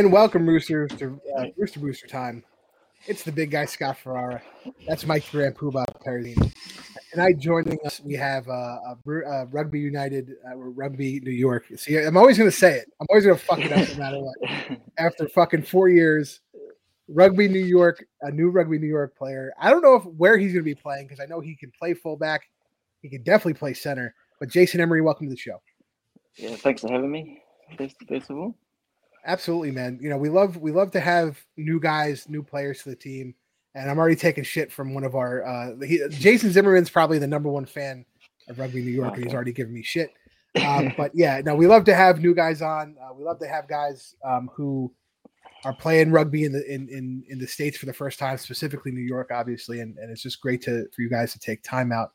And welcome, Roosters, to uh, Rooster Booster time. It's the big guy, Scott Ferrara. That's Mike Grant Poobah Paradine. Tonight, joining us, we have uh, a, uh, Rugby United, uh, Rugby New York. See, I'm always going to say it. I'm always going to fuck it up no matter what. After fucking four years, Rugby New York, a new Rugby New York player. I don't know if where he's going to be playing because I know he can play fullback. He can definitely play center. But Jason Emery, welcome to the show. Yeah, thanks for having me. First, first of all. Absolutely, man. You know, we love we love to have new guys, new players to the team. And I'm already taking shit from one of our uh he, Jason Zimmerman's probably the number one fan of Rugby New York, and he's already given me shit. Um, but yeah, no, we love to have new guys on. Uh, we love to have guys um, who are playing rugby in the in, in in the states for the first time, specifically New York, obviously, and, and it's just great to for you guys to take time out.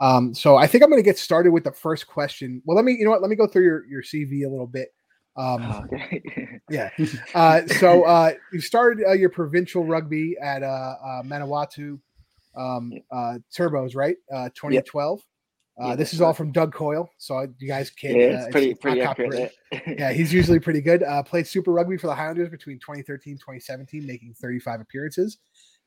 Um, so I think I'm going to get started with the first question. Well, let me you know what, let me go through your your CV a little bit. Um, oh, okay. yeah. Uh, so uh, you started uh, your provincial rugby at uh, uh, Manawatu um, uh, Turbos, right? Uh, 2012. Yep. Uh, this is all from Doug Coyle, so you guys can. Yeah, it's uh, pretty, pretty accurate. yeah, he's usually pretty good. Uh, played Super Rugby for the Highlanders between 2013 2017, making 35 appearances.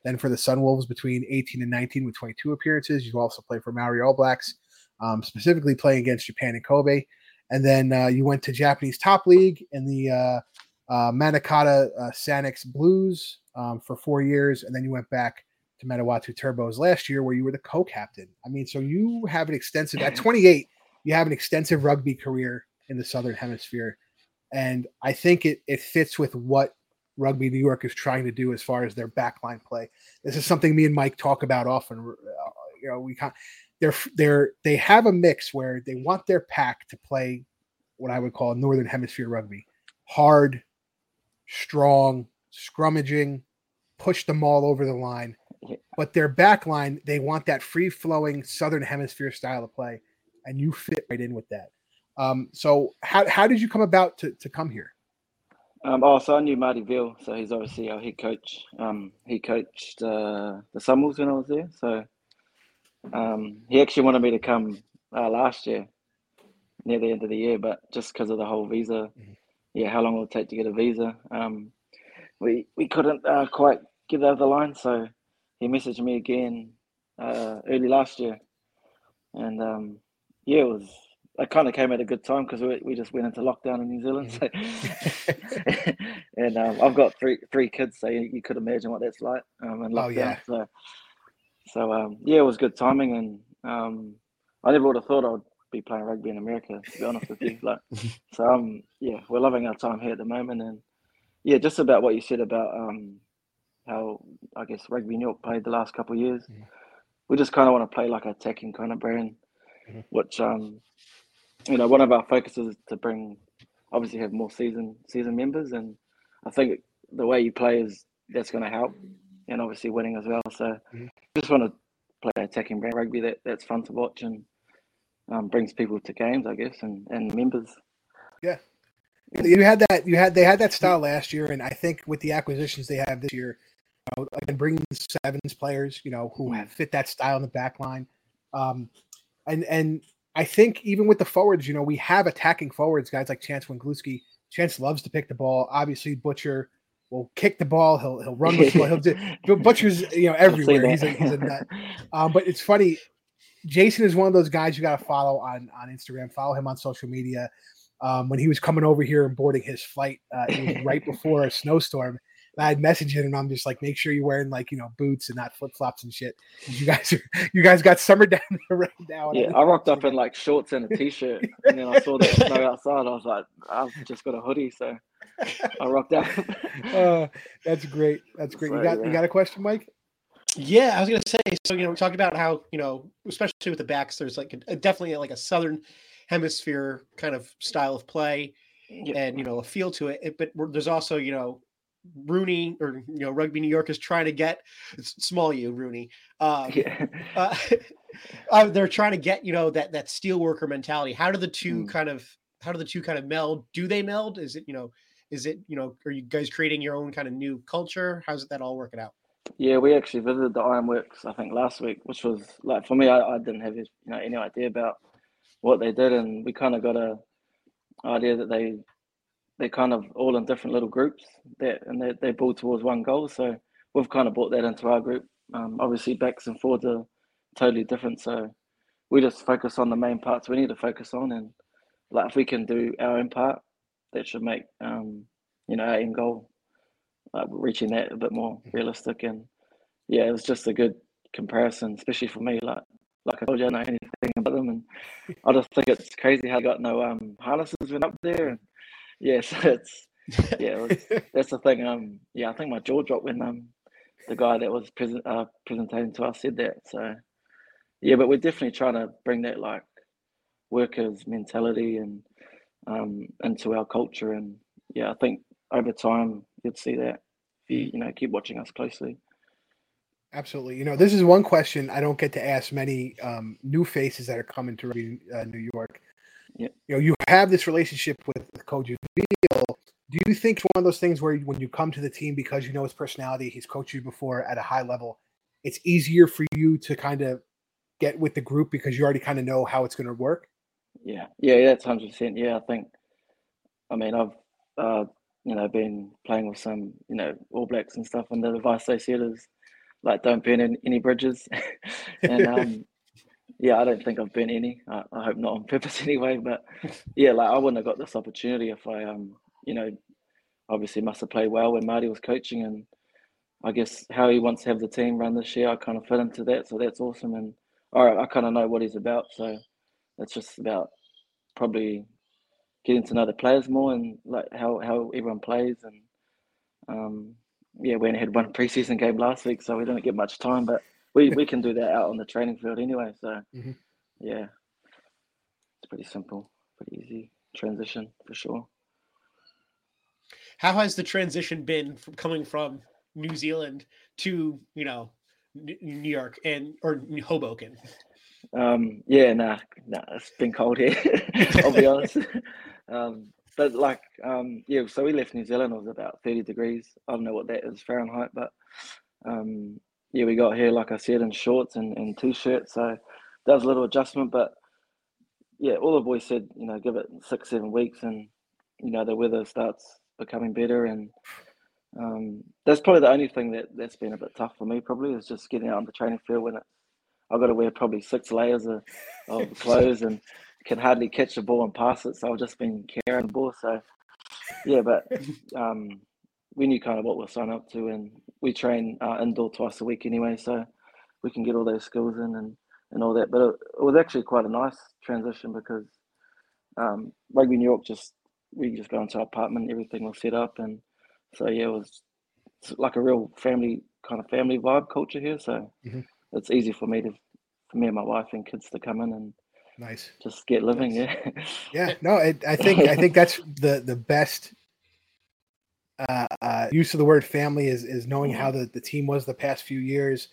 Then for the Sunwolves between 18 and 19 with 22 appearances. You also played for Maori All Blacks, um, specifically playing against Japan and Kobe and then uh, you went to Japanese Top League in the uh, uh, Munakata uh, Sanix Blues um, for four years, and then you went back to Manawatu Turbos last year, where you were the co-captain. I mean, so you have an extensive at 28, you have an extensive rugby career in the Southern Hemisphere, and I think it it fits with what Rugby New York is trying to do as far as their backline play. This is something me and Mike talk about often. Uh, you know, we kind they're they're they have a mix where they want their pack to play what I would call northern hemisphere rugby. Hard, strong, scrummaging, push them all over the line. But their back line, they want that free flowing southern hemisphere style of play. And you fit right in with that. Um, so how, how did you come about to, to come here? Um, oh, so I knew Marty Veale, so he's obviously our head coach. Um, he coached uh, the Sunwolves when I was there, so um, he actually wanted me to come uh, last year, near the end of the year, but just because of the whole visa, mm-hmm. yeah, how long will it take to get a visa, um, we we couldn't uh, quite get over the line. So he messaged me again uh, early last year, and um, yeah, it was. I kind of came at a good time because we, we just went into lockdown in New Zealand. So, mm-hmm. and um, I've got three three kids, so you, you could imagine what that's like um, in lockdown. Oh, yeah. So so um, yeah, it was good timing, and um, I never would have thought I'd be playing rugby in America. To be honest with you, like, so um, yeah, we're loving our time here at the moment, and yeah, just about what you said about um, how I guess rugby New York played the last couple of years. Mm-hmm. We just kind of want to play like a attacking kind of brand, mm-hmm. which um, you know, one of our focuses is to bring obviously have more season season members, and I think the way you play is that's going to help and obviously winning as well. So mm-hmm. just want to play attacking brand rugby that, that's fun to watch and um, brings people to games, I guess, and, and members. Yeah. You had that. You had they had that style last year, and I think with the acquisitions they have this year, you know, and bringing sevens players, you know, who have fit that style in the back line, um, and and I think even with the forwards, you know, we have attacking forwards, guys like Chance Wenglewski. Chance loves to pick the ball. Obviously, Butcher will kick the ball. He'll he'll run with the ball. He'll do Butcher's you know everywhere. He's a he's a nut. Um, but it's funny. Jason is one of those guys you got to follow on on Instagram. Follow him on social media. Um, when he was coming over here and boarding his flight, uh, it was right before a snowstorm. I had messaged him and I'm just like, make sure you're wearing like you know boots and not flip flops and shit. You guys are you guys got summer down there right now. Yeah, I rocked up in like shorts and a t-shirt, and then I saw the snow outside. I was like, I've just got a hoodie, so I rocked out. uh, that's great. That's great. you got yeah. you got a question, Mike? Yeah, I was gonna say. So you know, we talked about how you know, especially with the backs, there's like a, definitely like a southern hemisphere kind of style of play, yeah. and you know, a feel to it. it but there's also you know Rooney or you know Rugby New York is trying to get small you Rooney. Um, Yeah. uh, uh, they're trying to get you know that that steel worker mentality. How do the two Mm. kind of how do the two kind of meld? Do they meld? Is it you know is it you know are you guys creating your own kind of new culture? How's that all working out? Yeah, we actually visited the Ironworks, I think, last week, which was like for me, I, I didn't have you know any idea about what they did, and we kind of got a idea that they they kind of all in different little groups that and they they build towards one goal. So we've kind of brought that into our group. Um, obviously, backs and forwards are totally different, so we just focus on the main parts we need to focus on, and like if we can do our own part, that should make um, you know our end goal like reaching that a bit more realistic. And yeah it was just a good comparison especially for me like like I told you I know anything about them. And I just think it's crazy how they got no um harnesses when up there. And yeah so it's yeah it was, that's the thing um yeah I think my jaw dropped when um the guy that was present uh presenting to us said that so yeah but we're definitely trying to bring that like workers mentality and um into our culture and yeah I think over time you'd see that if you you know keep watching us closely. Absolutely. You know, this is one question I don't get to ask many um, new faces that are coming to uh, New York. Yeah. You know, you have this relationship with, Coach Veale. Do you think it's one of those things where when you come to the team because you know his personality, he's coached you before at a high level, it's easier for you to kind of get with the group because you already kind of know how it's going to work? Yeah, yeah, yeah, that's hundred percent. Yeah, I think. I mean, I've uh, you know been playing with some you know All Blacks and stuff, and the advice they said is like don't burn any, any bridges, and um, yeah, I don't think I've burnt any. I, I hope not on purpose anyway. But yeah, like I wouldn't have got this opportunity if I um you know obviously must have played well when Marty was coaching, and I guess how he wants to have the team run this year, I kind of fit into that, so that's awesome. And all right, I kind of know what he's about, so it's just about probably getting to know the players more and like how, how everyone plays and um, yeah we only had one preseason game last week so we didn't get much time but we, we can do that out on the training field anyway so Mhm. yeah it's pretty simple pretty easy transition for sure How has the transition been from coming from New Zealand to you know New York and or Hoboken? Um, yeah, nah, nah, it's been cold here. I'll be honest. Um, but like, um, yeah, so we left New Zealand. It was about thirty degrees. I don't know what that is Fahrenheit, but um, yeah, we got here, like I said, in shorts and, and t-shirts. So that was a little adjustment, but yeah, all the boys said, you know, give it six, seven weeks, and you know, the weather starts becoming better, and um, that's probably the only thing that that's been a bit tough for me. Probably is just getting out on the training field when it, I've got to wear probably six layers of, of clothes and can hardly catch the ball and pass it. So I've just been carrying the ball. So yeah, but um, we knew kind of what we're signing up to, and we train uh, indoor twice a week anyway, so we can get all those skills in and, and all that. But it, it was actually quite a nice transition because um, rugby New York just we just go into our apartment, everything was set up, and so yeah, it was like a real family kind of family vibe culture here. So Mhm. it's easy for me to for me and my wife and kids to come in and Nice. just get living. Yeah. Yeah, no, it, I think I think that's the the best uh, uh, use of the word family is is knowing how the, the team was the past few years.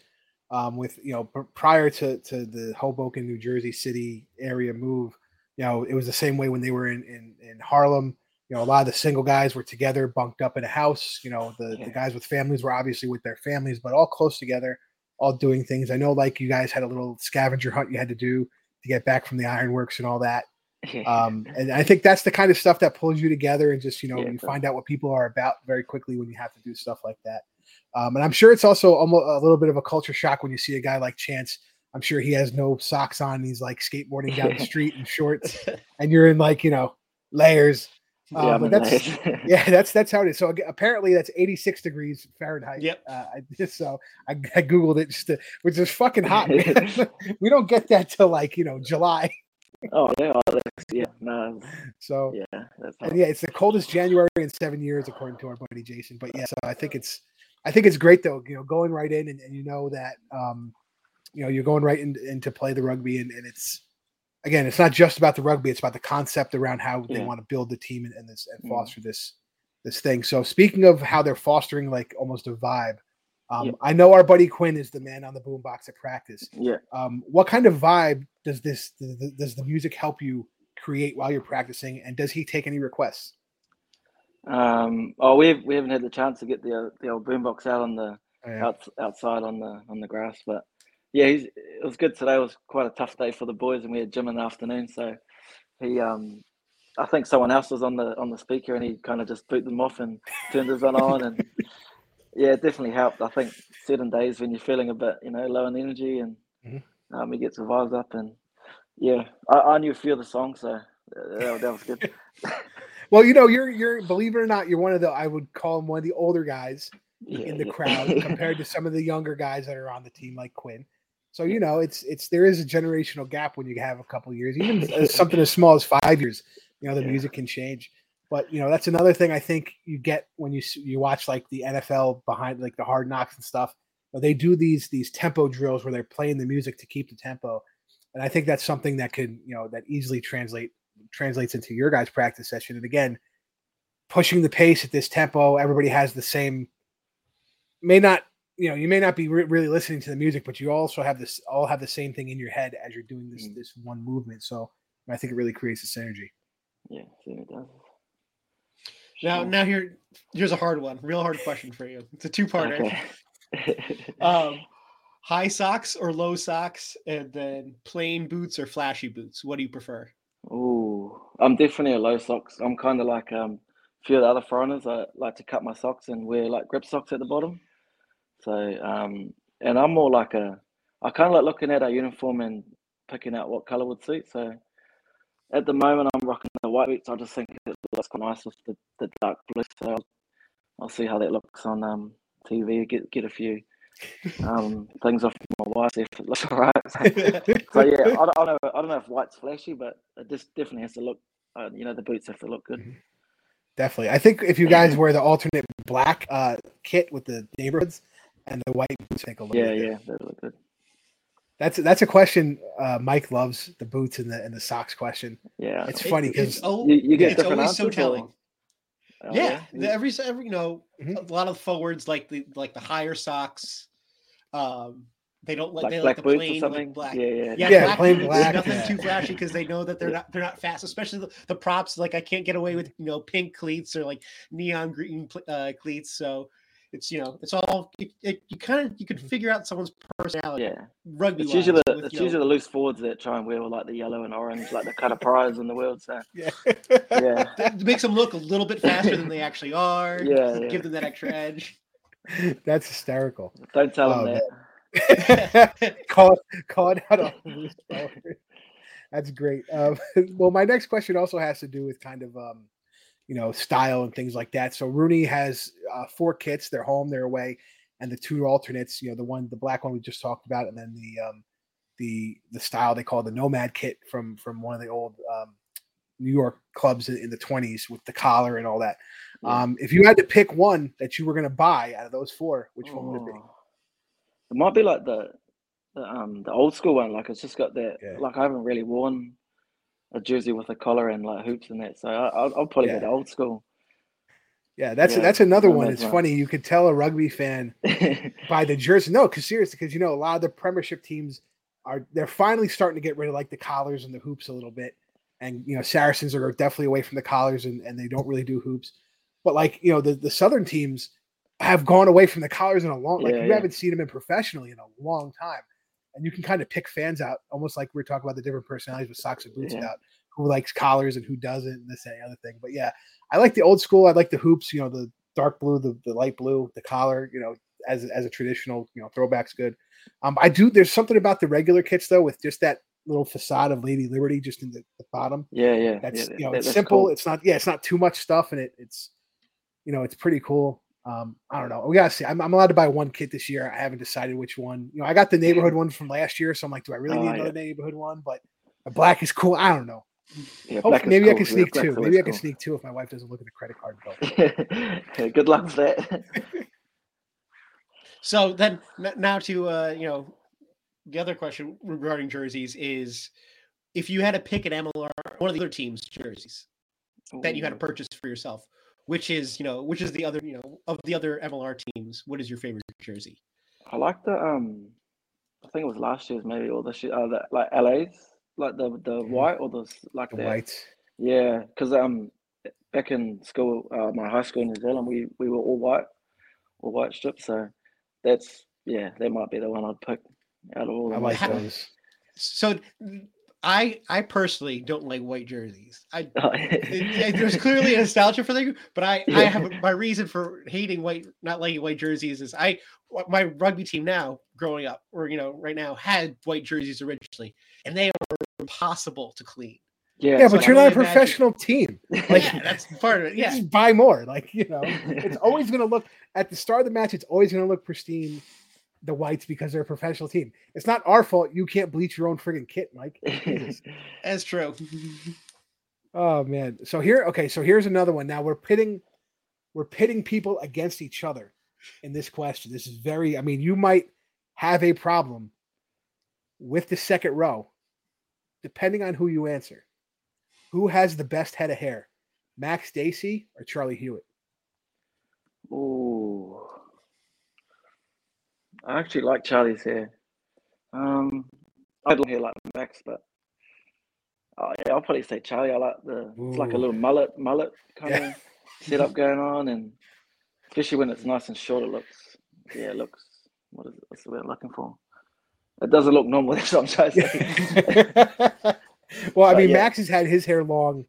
Um, with you know pr- prior to to the Hoboken, New Jersey City area move, you know it was the same way when they were in in, in Harlem. You know, a lot of the single guys were together, bunked up in a house. You know, the, Yeah. the guys with families were obviously with their families, but all close together, all doing things. I know, like you guys had a little scavenger hunt you had to do to get back from the ironworks and all that. Um, and I think that's the kind of stuff that pulls you together and just you know Yeah, you find out what people are about very quickly when you have to do stuff like that. Um, and I'm sure it's also almost a little bit of a culture shock when you see a guy like Chance. I'm sure he has no socks on. He's like skateboarding down the street in shorts, and you're in like you know layers. yeah, Uh, but that's yeah, that's that's how it is. So apparently that's 86 degrees Fahrenheit. Yep. Uh, I so I, I googled it just to, which is fucking hot. We don't get that till like you know July. Oh yeah, that's, yeah, no, So yeah, And yeah, it's the coldest January in seven years, according to our buddy Jason. But yeah, so I think it's, I think it's great though. You know, going right in and, and you know that, um, you know, you're going right in, in to play the rugby, and, and it's again, it's not just about the rugby; it's about the concept around how they Yeah. want to build the team and, and this and Mm. foster this this thing. So speaking of how they're fostering like almost a vibe, um, Yeah. I know our buddy Quinn is the man on the boombox at practice. Yeah. Um, what kind of vibe does this th- th- does the music help you create while you're practicing? And does he take any requests? Um, oh, we have, we haven't had the chance to get the uh, the old boombox out on the Oh, yeah. out, outside on the on the grass, but yeah, he's, it was good today. It was quite a tough day for the boys, and we had gym in the afternoon. So he, um, I think someone else was on the on the speaker, and he kind of just boot them off and turned his one on, and yeah, it definitely helped. I think certain days when you're feeling a bit, you know, low in energy, and Mhm. um, gets the vibes up, and yeah, I, I knew a few of the songs, so that, that was good. Well, you know, you're you're believe it or not, you're one of the I would call him one of the older guys Yeah, in the yeah. crowd compared to some of the younger guys that are on the team like Quinn. So you know, it's it's there is a generational gap when you have a couple years, even something as small as five years. You know, the Yeah. music can change. But you know, that's another thing I think you get when you you watch like the NFL behind like the hard knocks and stuff. But they do these these tempo drills where they're playing the music to keep the tempo, and I think that's something that could you know that easily translate translates into your guys' practice session. And again, pushing the pace at this tempo, everybody has the same may not you know you may not be re- really listening to the music but you also have this all have the same thing in your head as you're doing this Mm. this one movement so i think it really creates a synergy Yeah, certainly does. Now, now here, here's a hard one, real hard question for you. It's a two-parter. Okay. Um, high socks or low socks, and then plain boots or flashy boots. What do you prefer? Oh, I'm definitely a low socks. I'm kind of like um, a few of the other foreigners. I like to cut my socks and wear like grip socks at the bottom. So, um, and I'm more like a, I kind of like looking at our uniform and picking out what color would suit. So, at the moment, I'm rocking the white boots. I just think it looks quite nice with the, the dark blue. So, I'll, I'll see how that looks on um, TV. Get get a few um, things off my wife if it looks alright. So yeah, I don't, I don't know. I don't know if white's flashy, but it just definitely has to look. Uh, you know, the boots have to look good. definitely i think if you guys wear the alternate black uh kit with the neighborhoods and the white boots I think will look Yeah, good. yeah, look good. That's that's a question uh mike loves the boots and the and the socks question Yeah, It's It- funny it's 'cause al- you, you get it's different always so answers, or- telling. Oh, yeah, You- the- every every you know Mhm. a lot of forwards like the like the higher socks. Um, they don't like like they like the plain like black. Yeah, yeah, Yeah, Yeah, black plain boots, black, nothing yeah. too flashy because they know that they're not they're not fast. Especially the, the props, like I can't get away with you know pink cleats or like neon green uh, cleats. So it's you know it's all it, it, you kind of you could figure out someone's personality. yeah. Rugby. It's usually the, with, it's you know- usually the loose forwards that try and wear like the yellow and orange, like the kind of prize in the world. So yeah yeah, it makes them look a little bit faster than they actually are. Yeah, yeah. Give them that extra edge. that's hysterical don't tell Oh, them that. call call it out on loose forward. That's great. Um, well, my next question also has to do with kind of um, you know style and things like that. So Rooney has uh, four kits. They're home, they're away, and the two alternates. You know, the one, the black one we just talked about, and then the um, the the style they call the Nomad kit from from one of the old um, New York clubs in, in the twenties with the collar and all that. Um, if you had to pick one that you were going to buy out of those four, which one would it be? Oh. It might be like the, the um the old school one. Like it's just got that. Yeah. Like I haven't really worn a jersey with a collar and like hoops and that. So I, I'll, I'll probably Yeah. go old school. Yeah, that's Yeah, that's another one. It's funny. You could tell a rugby fan by the jersey. No, because seriously, because you know a lot of the Premiership teams are they're finally starting to get rid of like the collars and the hoops a little bit, and you know Saracens are definitely away from the collars and, and they don't really do hoops, but like you know the the Southern teams have gone away from the collars in a long like Yeah, you yeah. haven't seen them in professionally in a long time, and you can kind of pick fans out almost like we are talking about the different personalities with socks and boots Yeah. about who likes collars and who doesn't and this and the other thing. But yeah, I like the old school. I like the hoops. You know the dark blue, the, the light blue, the collar. You know as as a traditional you know throwback's good. Um, I do. There's something about the regular kits though, with just that little facade of Lady Liberty just in the, the bottom. yeah, yeah. That's yeah, you know, that- it's simple. cool. It's not. Yeah, it's not too much stuff, and it it's you know, it's pretty cool. Um, I don't know. We gotta see. I'm, I'm allowed to buy one kit this year. I haven't decided which one. You know, I got the neighborhood one from last year, so I'm like, do I really need yeah. another neighborhood one? But a black is cool. I don't know. Yeah, Hopefully, black is maybe I can sneak black's two. Maybe I can cool. sneak two if my wife doesn't look at the credit card bill. Yeah, Good luck with that. So then now to uh, you know the other question regarding jerseys is if you had to pick an MLR one of the other team's jerseys that you had to purchase for yourself, which is you know which is the other you know of the other MLR teams. What is your favorite jersey? I like the um, I think it was last year's maybe or the shit uh, the, like LA's like the the white or the like The the whites. yeah because um back in school uh, my high school in New Zealand we we were all white all white strips so that's yeah that might be the one I'd pick out of all I of like those. So I I personally don't like white jerseys. I oh. it, it- there's clearly a nostalgia for them, but I, I have my reason for hating white, not liking white jerseys is I my rugby team now growing up or you know right now had white jerseys originally, and they are impossible to clean. yeah Yeah, so but you're not a really imagine- professional team. Like, yeah, that's part of it. Yeah, just buy more. Like, you know, it's always going to look at the start of the match, it's always going to look pristine, the whites, because they're a professional team. It's not our fault you can't bleach your own friggin' kit, Mike. That's true. Oh man. So here, okay, so here's another one. Now we're pitting we're pitting people against each other in this question. This is very, I mean, you might have a problem with the second row, depending on who you answer. Who has the best head of hair? Max Dacey or Charlie Hewitt? Ooh. I actually like Charlie's hair. Um, I don't hear like Max, but oh, yeah, I'll probably say Charlie. I like the it's like a little mullet, mullet kind Yeah. of setup going on, and especially when it's nice and short, it looks yeah, it looks what is it? That's the word I'm looking for. It doesn't look normal. That's what I'm trying to say. well, I mean, yeah. Max has had his hair long.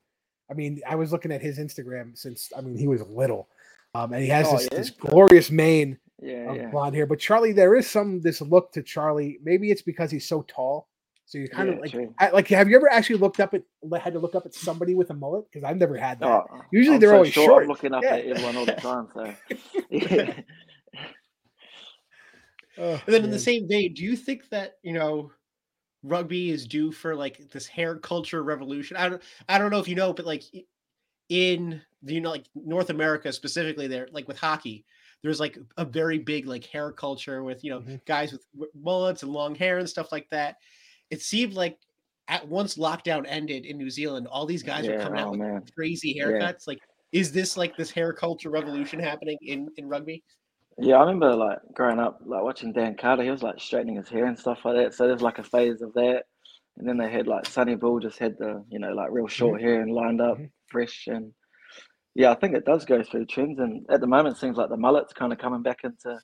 I mean, I was looking at his Instagram since I mean he was little, um, and he has Oh, this, yeah? this glorious mane yeah, of yeah. blonde hair. But Charlie, there is some this look to Charlie. Maybe it's because he's so tall, so you kind Yeah, of like true. I- like. Have you ever actually looked up at had to look up at somebody with a mullet? Because I've never had that. Oh, Usually I'm they're so always short. I'm looking up Yeah. at everyone all the time. So. Oh, And then in the same vein, do you think that you know rugby is due for like this hair culture revolution? I don't I don't know if you know, but like in the you know like North America specifically, there like with hockey, there's like a very big like hair culture with you know Mhm. guys with mullets and long hair and stuff like that. It seemed like at once lockdown ended in New Zealand, all these guys were Yeah, coming out oh, with man. crazy Yeah. haircuts. Like, is this like this hair culture revolution happening in in rugby? Yeah, I remember like growing up, like watching Dan Carter. He was like straightening his hair and stuff like that. So there's like a phase of that, and then they had like Sonny Bill just had the you know like real short hair and lined up, Mhm. fresh, and yeah, I think it does go through trends. And at the moment, it seems like the mullet's kind of coming back into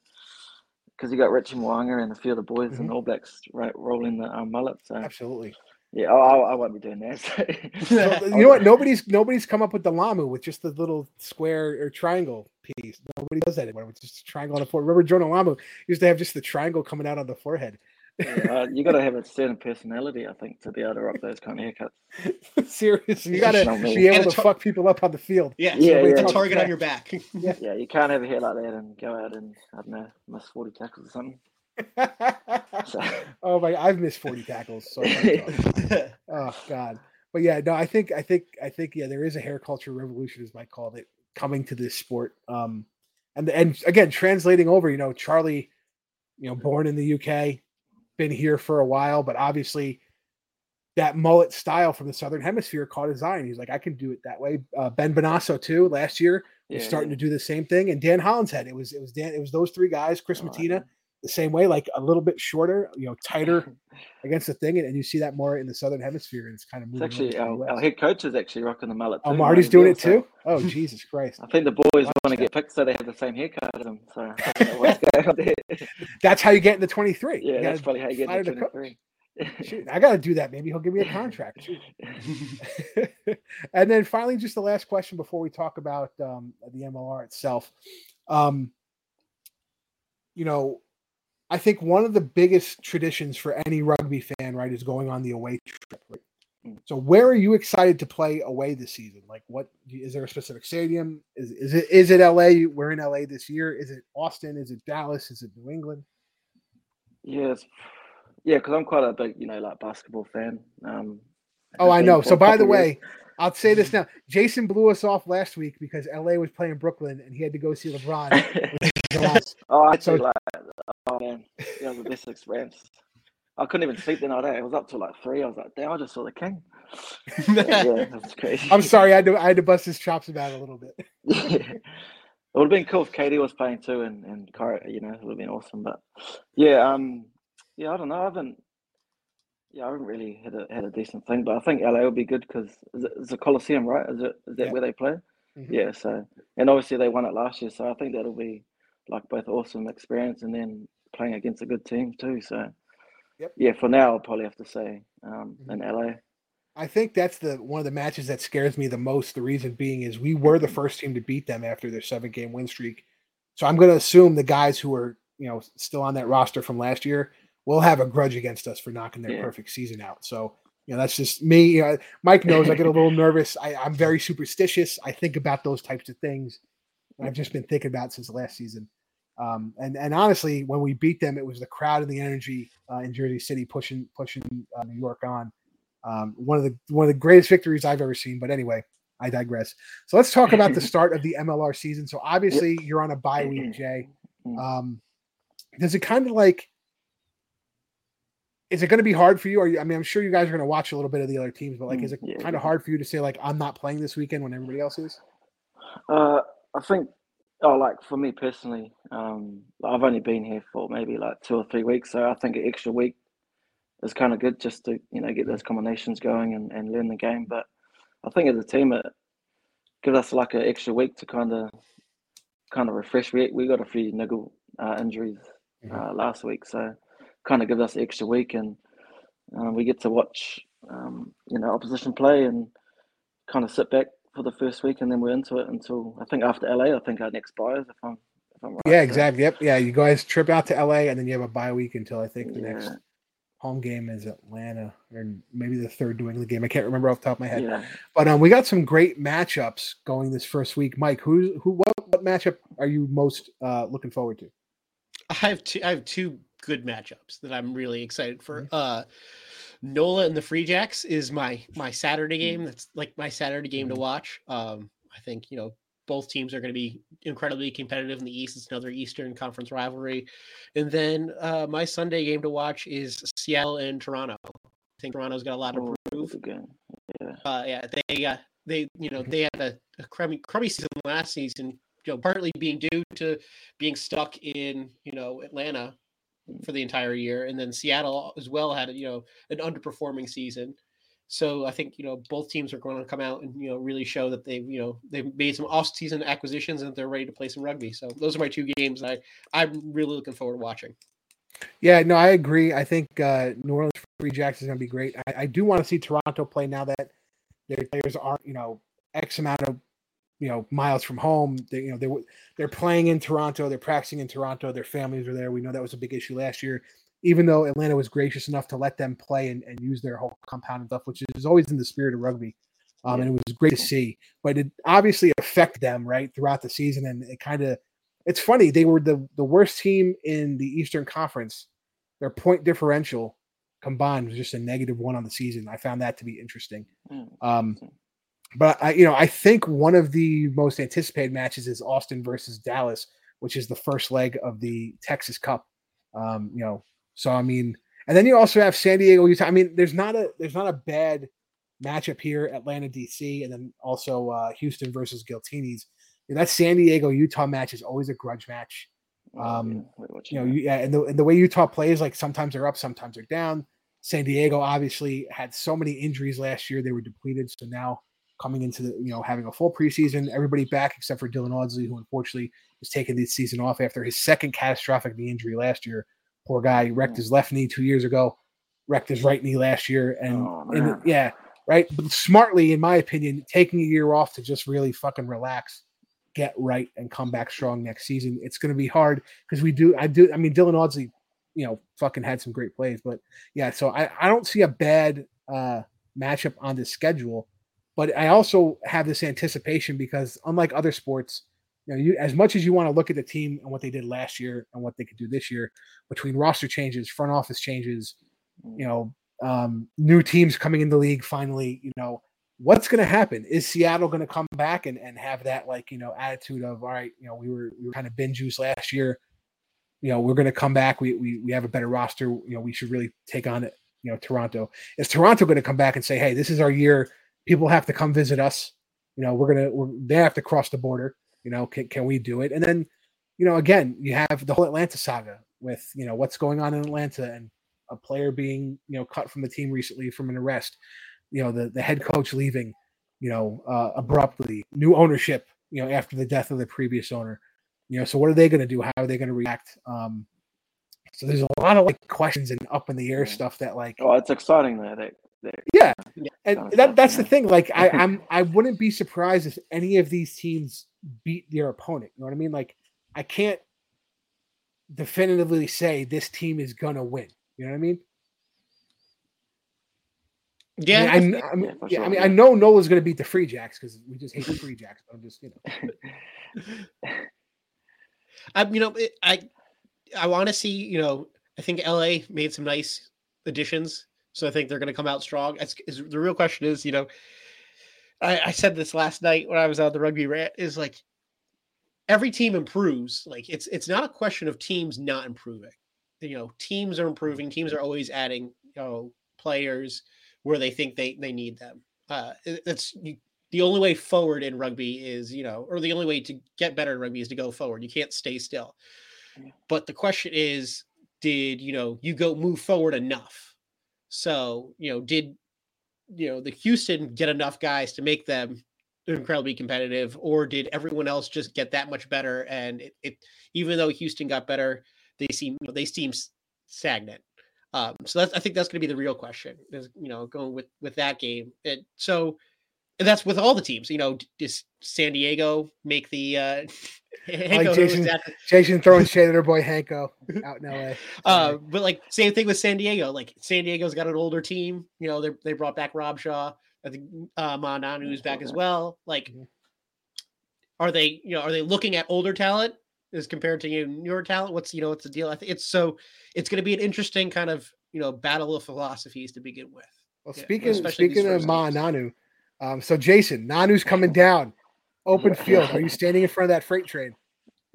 because you got Richie Mo'unga and a few of the boys and All Blacks right rolling the um, mullet. So absolutely. yeah, I, I, won't be doing that. So. So, you know what? Nobody's nobody's come up with the Lomu with just the little square or triangle piece. Nobody does that anymore. It's just a triangle on the forehead. Remember, Jonah Lomu used to have just the triangle coming out on the forehead. Yeah, uh, you got to have a certain personality, I think, to be able to rock those kind of haircuts. Seriously, you got to be able to tar- fuck people up on the field. Yeah, Yeah, it's a yeah. target on your back. Yeah, you can't have a hair like that and go out and I don't know, miss forty tackles or something. So, oh my! I've missed forty tackles. So oh god. But yeah, no, I think I think I think yeah, there is a hair culture revolution, as Mike called it, coming to this sport. Um, and and again, translating over, you know, Charlie, you know, born in the UK, been here for a while, but obviously that mullet style from the southern hemisphere caught his eye, and he's like, I can do it that way. Uh, ben Bonasso too, last year was yeah, starting yeah. to do the same thing, and Dan Hollinshead. It was it was Dan. It was those three guys, Chris Oh, Matina, the same way, like a little bit shorter, you know, tighter against the thing, and, and you see that more in the southern hemisphere, and it's kind of It's actually over to the our, our head coach is actually rocking the mullet. Oh, Marty's Marty doing it too. Oh, Jesus Christ! I think the boys want to get picked so they have the same haircut as him. So I don't know what's going on there. That's how you get in the twenty three. Yeah, that's probably how you get to the 23. Shoot, I got to do that. Maybe he'll give me a contract. And then finally, just the last question before we talk about um, the MLR itself. Um, you know, I think one of the biggest traditions for any rugby fan, right, is going on the away trip. Right? So, where are you excited to play away this season? Like, what is there a specific stadium? Is is it is it LA? We're in LA this year. Is it Austin? Is it Dallas? Is it New England? Yes. Yeah, because I'm quite a big, you know, like basketball fan. Um, Oh, I know. So, by the couple years. way, I'll say this now. Jason blew us off last week because LA was playing Brooklyn and he had to go see LeBron. oh, I So- like. Oh man, that was the best experience. I couldn't even sleep the night. Eh? I was up till like three. I was like, damn, I just saw the king. yeah, that's crazy. I'm sorry, I had to I had to bust his chops about a little bit. yeah. It would have been cool if KD was playing too, and and you know, it would have been awesome. But yeah, um, yeah, I don't know. I haven't, yeah, I haven't really had a had a decent thing. But I think LA will be good because it's a Coliseum, right? Is it is that yeah. where they play? Mm-hmm. Yeah. So and obviously they won it last year, so I think that'll be like both awesome experience and then playing against a good team too. So yep. yeah, for now I'll probably have to say um, mm-hmm. in LA. I think that's the one of the matches that scares me the most. The reason being is we were the first team to beat them after their seven game win streak. So I'm going to assume the guys who are you know still on that roster from last year will have a grudge against us for knocking their yeah. perfect season out. So you know that's just me. You know, Mike knows I get a little nervous. I, I'm very superstitious. I think about those types of things. I've just been thinking about since last season. Um, and and honestly, when we beat them, it was the crowd and the energy uh, in Jersey City pushing pushing uh, New York on. Um, one of the one of the greatest victories I've ever seen. But anyway, I digress. So let's talk about the start of the MLR season. So obviously you're on a bye week, Jay. Mm-hmm. Um, does it kind of like? Is it going to be hard for you? Or you, I mean, I'm sure you guys are going to watch a little bit of the other teams, but like, is it yeah. kind of hard for you to say like I'm not playing this weekend when everybody else is? Uh, I think Oh, like for me personally, um, I've only been here for maybe like two or three weeks, so I think an extra week is kind of good just to you know get those combinations going and, and learn the game. But I think as a team, it gives us like an extra week to kind of kind of refresh. We we got a few niggle uh, injuries mm-hmm. uh, last week, so kind of gives us an extra week, and uh, we get to watch um, you know opposition play and kind of sit back for the first week, and then we're into it until I think after LA. I think our next bye is if I'm if I'm right. Yeah, exactly. Yep. Yeah, you guys trip out to LA, and then you have a bye week until I think the yeah. next home game is Atlanta, or maybe the third New England game. I can't remember off the top of my head. Yeah. But um, we got some great matchups going this first week. Mike, who who what, what matchup are you most uh, looking forward to? I have two. I have two good matchups that I'm really excited for. Mm-hmm. Uh, Nola and the Free Jacks is my my Saturday mm. game. That's like my Saturday game to mm. watch. Um, I think you know both teams are going to be incredibly competitive in the East. It's another Eastern Conference rivalry, and then uh, my Sunday game to watch is Seattle and Toronto. I think Toronto's got a lot to oh, prove. Again. Yeah, uh, yeah, they uh, they you know they had a, a crummy crummy season last season. You know, partly being due to being stuck in you know Atlanta for the entire year, and then Seattle as well had you know an underperforming season. So I think you know both teams are going to come out and you know really show that they've you know they've made some off-season acquisitions and they're ready to play some rugby. So those are my two games I I'm really looking forward to watching. Yeah, no, I agree. I think uh, New Orleans Free Jacks is going to be great. I, I do want to see Toronto play now that their players aren't you know X amount of you know miles from home. They you know they they're playing in Toronto. They're practicing in Toronto. Their families are there. We know that was a big issue last year. Even though Atlanta was gracious enough to let them play and, and use their whole compound and stuff, which is always in the spirit of rugby. Um, and it was great to see, but it obviously affected them right throughout the season. And it kind of, it's funny they were the the worst team in the Eastern Conference. Their point differential combined was just a negative one on the season. I found that to be interesting. Hmm. Um, but I, you know, I think one of the most anticipated matches is Austin versus Dallas, which is the first leg of the Texas Cup. Um, you know, so I mean, and then you also have San Diego, Utah. I mean, there's not a there's not a bad matchup here. Atlanta, DC, and then also uh, Houston versus Giltinis. And that San Diego Utah match is always a grudge match. Oh, um, you know, you, yeah, and the and the way Utah plays, like sometimes they're up, sometimes they're down. San Diego obviously had so many injuries last year; they were depleted. So now coming into the you know having a full preseason, everybody back except for Dylan Audsley, who unfortunately was taking this season off after his second catastrophic knee injury last year. Poor guy wrecked his left knee two years ago, wrecked his right knee last year, and, oh, and yeah, right. But smartly, in my opinion, taking a year off to just really fucking relax, get right, and come back strong next season. It's going to be hard because we do. I do. I mean, Dylan Audsley, you know, fucking had some great plays, but yeah. So I I don't see a bad uh matchup on the schedule but I also have this anticipation because unlike other sports, you know, you as much as you want to look at the team and what they did last year and what they could do this year, between roster changes, front office changes, you know, um, new teams coming in the league finally, you know, what's going to happen? Is Seattle going to come back and, and have that like you know attitude of all right, you know, we were we were kind of bin juice last year. you know, we're going to come back. We, we we have a better roster. You know, we should really take on it. You know, Toronto. Is Toronto going to come back and say, "Hey, this is our year. People have to come visit us. You know, we're gonna we're, they have to cross the border. You know, can can we do it?" And then, you know, again, you have the whole Atlanta saga with you know what's going on in Atlanta and a player being you know cut from the team recently from an arrest. You know, the the head coach leaving. You know, uh, abruptly, new ownership. You know, after the death of the previous owner. You know, so what are they going to do? How are they going to react? Um, so there's a lot of like questions and up in the air stuff that like. Oh, it's exciting though. That, that yeah, and that, that's the thing. Like, I, I'm I wouldn't be surprised if any of these teams beat their opponent. You know what I mean? Like, I can't definitively say this team is gonna win. You know what I mean? Yeah, I mean, I, I mean, yeah, yeah, I, mean I know Nola's going to beat the Free Jacks because we just hate the Free Jacks. But I'm just, you know. I, um, you know, it, I, I want to see. You know, I think LA made some nice additions, so I think they're going to come out strong. It's, it's, the real question is, you know, I, I said this last night when I was on the rugby rant. Is like every team improves. Like it's it's not a question of teams not improving. You know, teams are improving. Teams are always adding, you know, players where they think they they need them. Uh, it's you, the only way forward in rugby is you know, or the only way to get better in rugby is to go forward. You can't stay still. But the question is, did you know you go move forward enough? So you know, did you know the Houston get enough guys to make them incredibly competitive, or did everyone else just get that much better? And it, it even though Houston got better, they seem you know, they seem stagnant. Um, so that's I think that's going to be the real question. Is you know going with with that game. And so and that's with all the teams. You know, does San Diego make the uh, like Jason, Jason throwing shade at her boy Hanko out in LA. Uh, but like same thing with San Diego. Like San Diego's got an older team. You know, they they brought back Rob Shaw. I think uh, Ma'a Nonu's back as well. Like, mm-hmm. are they you know are they looking at older talent as compared to you know, newer talent? What's you know what's the deal? I think it's so it's going to be an interesting kind of you know battle of philosophies to begin with. Well, speaking yeah, speaking of Ma'a Nonu, um, so Jason, Nonu's coming down, open field. Are you standing in front of that freight train?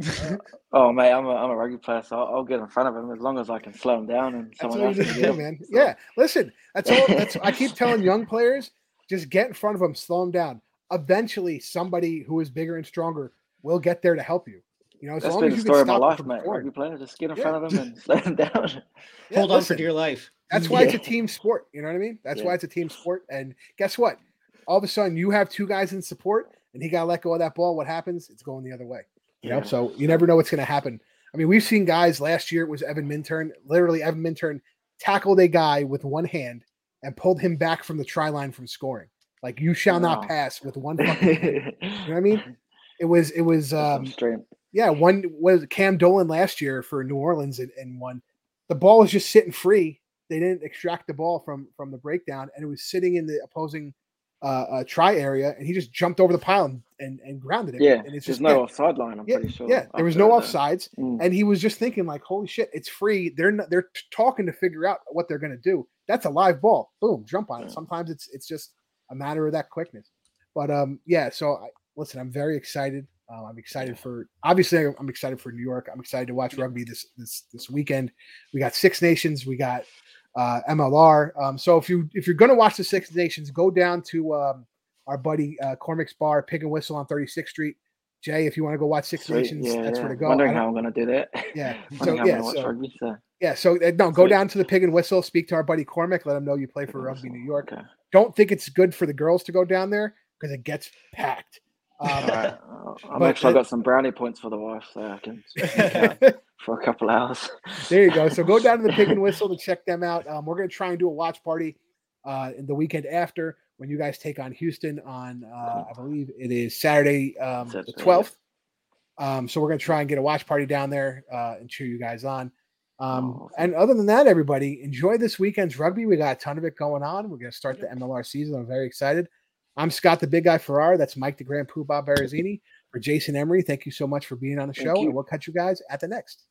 oh mate, I'm a, I'm a rugby player, so I'll, I'll, get in front of him as long as I can slow him down and someone else can do, man. So. Yeah, listen, that's all. That's I keep telling young players, just get in front of them, slow them down. Eventually, somebody who is bigger and stronger will get there to help you. You know, as That's long been as you the story of my life, mate. Rugby player, just get in yeah. front of them and slow them down. Yeah, Hold listen, on for dear life. That's why it's a team sport. You know what I mean? That's why it's a team sport. And guess what? All of a sudden you have two guys in support and he got to let go of that ball. What happens? It's going the other way. You know, so you never know what's going to happen. I mean, we've seen guys last year. It was Evan Minturn. Literally, Evan Minturn tackled a guy with one hand and pulled him back from the try line from scoring. Like you shall wow. not pass with one fucking. hand. You know what I mean? It was. It was. um Yeah, one was Cam Dolan last year for New Orleans and, and one. The ball was just sitting free. They didn't extract the ball from from the breakdown, and it was sitting in the opposing uh, uh, try area, and he just jumped over the pile and, and, and grounded it. Yeah, and it's just no yeah. offside line. I'm yeah, pretty sure. Yeah, there was no offsides, mm. and he was just thinking like, "Holy shit, it's free." They're not, they're talking to figure out what they're going to do. That's a live ball. Boom, jump on it. Sometimes it's it's just a matter of that quickness. But um, yeah. So I, listen, I'm very excited. Uh, I'm excited for obviously I'm excited for New York. I'm excited to watch rugby this this this weekend. We got Six Nations. We got uh, MLR. Um, so if you if you're going to watch the Six Nations, go down to um, our buddy uh, Cormac's Bar, Pig and Whistle on 36th Street. Jay, if you want to go watch Six Sweet. Nations, yeah, that's yeah. where to go. Wondering how I'm going to do that. Yeah. so yeah, so, rugby, so. yeah. So uh, no, go Sweet. down to the Pig and Whistle. Speak to our buddy Cormac. Let him know you play for Rugby New York. Okay. Don't think it's good for the girls to go down there because it gets packed. Um, right. I'm actually got some brownie points for the wife, so I can for a couple hours. there you go. So go down to the Pig and Whistle to check them out. Um, we're going to try and do a watch party uh, in the weekend after when you guys take on Houston on, uh, I believe it is Saturday, um, the 12th. Um, so we're going to try and get a watch party down there uh, and cheer you guys on. Um, oh, and other than that, everybody enjoy this weekend's rugby. We got a ton of it going on. We're going to start the MLR season. I'm very excited. I'm Scott, the big guy Farrar. That's Mike, the Grand Poobah Barazini. For Jason Emery, thank you so much for being on the show. And we'll catch you guys at the next.